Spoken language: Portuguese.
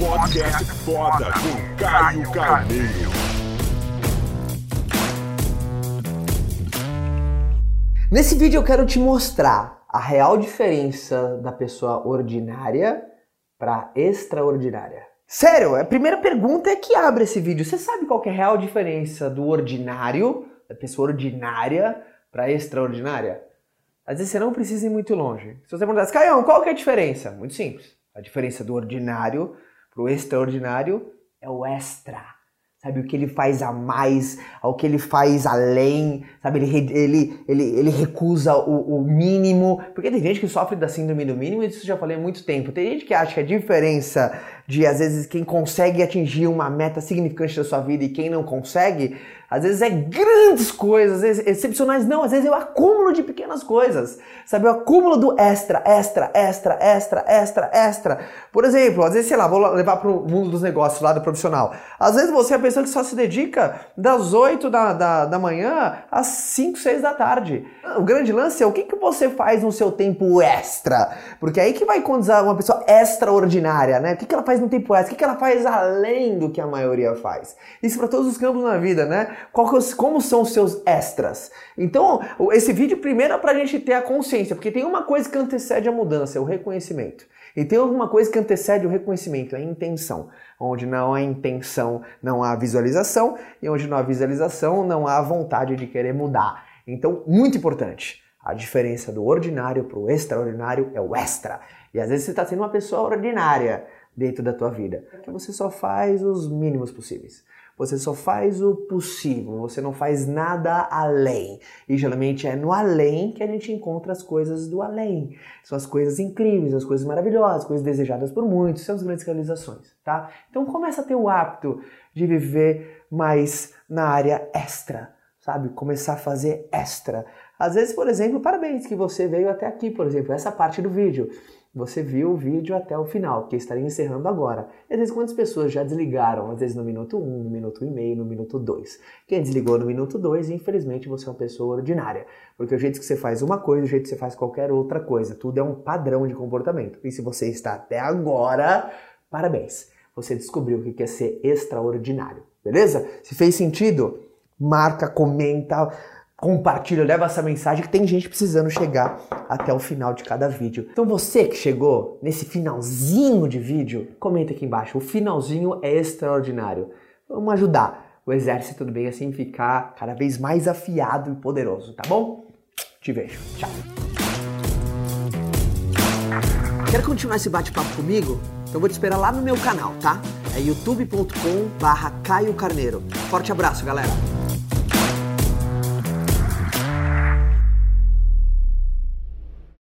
Podcast foda com Caio Carneiro. Nesse vídeo eu quero te mostrar a real diferença da pessoa ordinária para extraordinária. Sério, a primeira pergunta é que abre esse vídeo. Você sabe qual é a real diferença do ordinário, da pessoa ordinária, para extraordinária? Às vezes você não precisa ir muito longe. Se você perguntar, Caião, qual que é a diferença? Muito simples. A diferença do ordinário o extraordinário é o extra sabe? O que ele faz a mais, o que ele faz além, sabe? Ele, ele, ele, ele recusa o, o, mínimo, porque tem gente que sofre da síndrome do mínimo, e isso eu já falei há muito tempo. Tem gente que acha que a diferença de, às vezes, quem consegue atingir uma meta significante da sua vida e quem não consegue, às vezes é grandes coisas, às vezes excepcionais, não, às vezes é o acúmulo de pequenas coisas, sabe? O acúmulo do extra, extra, extra, extra, extra, extra. Por exemplo, às vezes, sei lá, vou levar para o mundo dos negócios, lado profissional. Às vezes você é a pessoa que só se dedica das 8 da, da, da manhã às 5, 6 da tarde. O grande lance é o que, que você faz no seu tempo extra, porque é aí que vai conduzir uma pessoa extraordinária, né? O que, que ela faz no tempo extra? O que, ela faz além do que a maioria faz? Isso para todos os campos na vida, né? como são os seus extras. Então, esse vídeo primeiro é para a gente ter a consciência, porque tem uma coisa que antecede a mudança, é o reconhecimento. E tem alguma coisa que antecede o reconhecimento, é a intenção. Onde não há intenção, não há visualização, e onde não há visualização, não há vontade de querer mudar. Então, muito importante. A diferença do ordinário para o extraordinário é o extra. E às vezes você está sendo uma pessoa ordinária dentro da tua vida, porque você só faz os mínimos possíveis. Você só faz o possível, você não faz nada além. E geralmente é no além que a gente encontra as coisas do além. São as coisas incríveis, as coisas maravilhosas, coisas desejadas por muitos, são as grandes realizações, tá? Então começa a ter o hábito de viver mais na área extra, sabe? Começar a fazer extra. Às vezes, por exemplo, parabéns que você veio até aqui, por exemplo, essa parte do vídeo você viu o vídeo até o final, que eu estaria encerrando agora. E às vezes quantas pessoas já desligaram, às vezes no minuto 1, um, no minuto e meio, no minuto 2. Quem desligou no minuto 2, infelizmente você é uma pessoa ordinária. Porque o jeito que você faz uma coisa, o jeito que você faz qualquer outra coisa, tudo é um padrão de comportamento. E se você está até agora, parabéns. Você descobriu o que é ser extraordinário. Beleza? Se fez sentido, marca, comenta compartilha, leva essa mensagem que tem gente precisando chegar até o final de cada vídeo. Então você que chegou nesse finalzinho de vídeo, comenta aqui embaixo. O finalzinho é extraordinário. Vamos ajudar o exército do bem assim ficar cada vez mais afiado e poderoso, tá bom? Te vejo. Tchau. Quer continuar esse bate-papo comigo? Então vou te esperar lá no meu canal, tá? É youtube.com/caio Carneiro. Forte abraço, galera.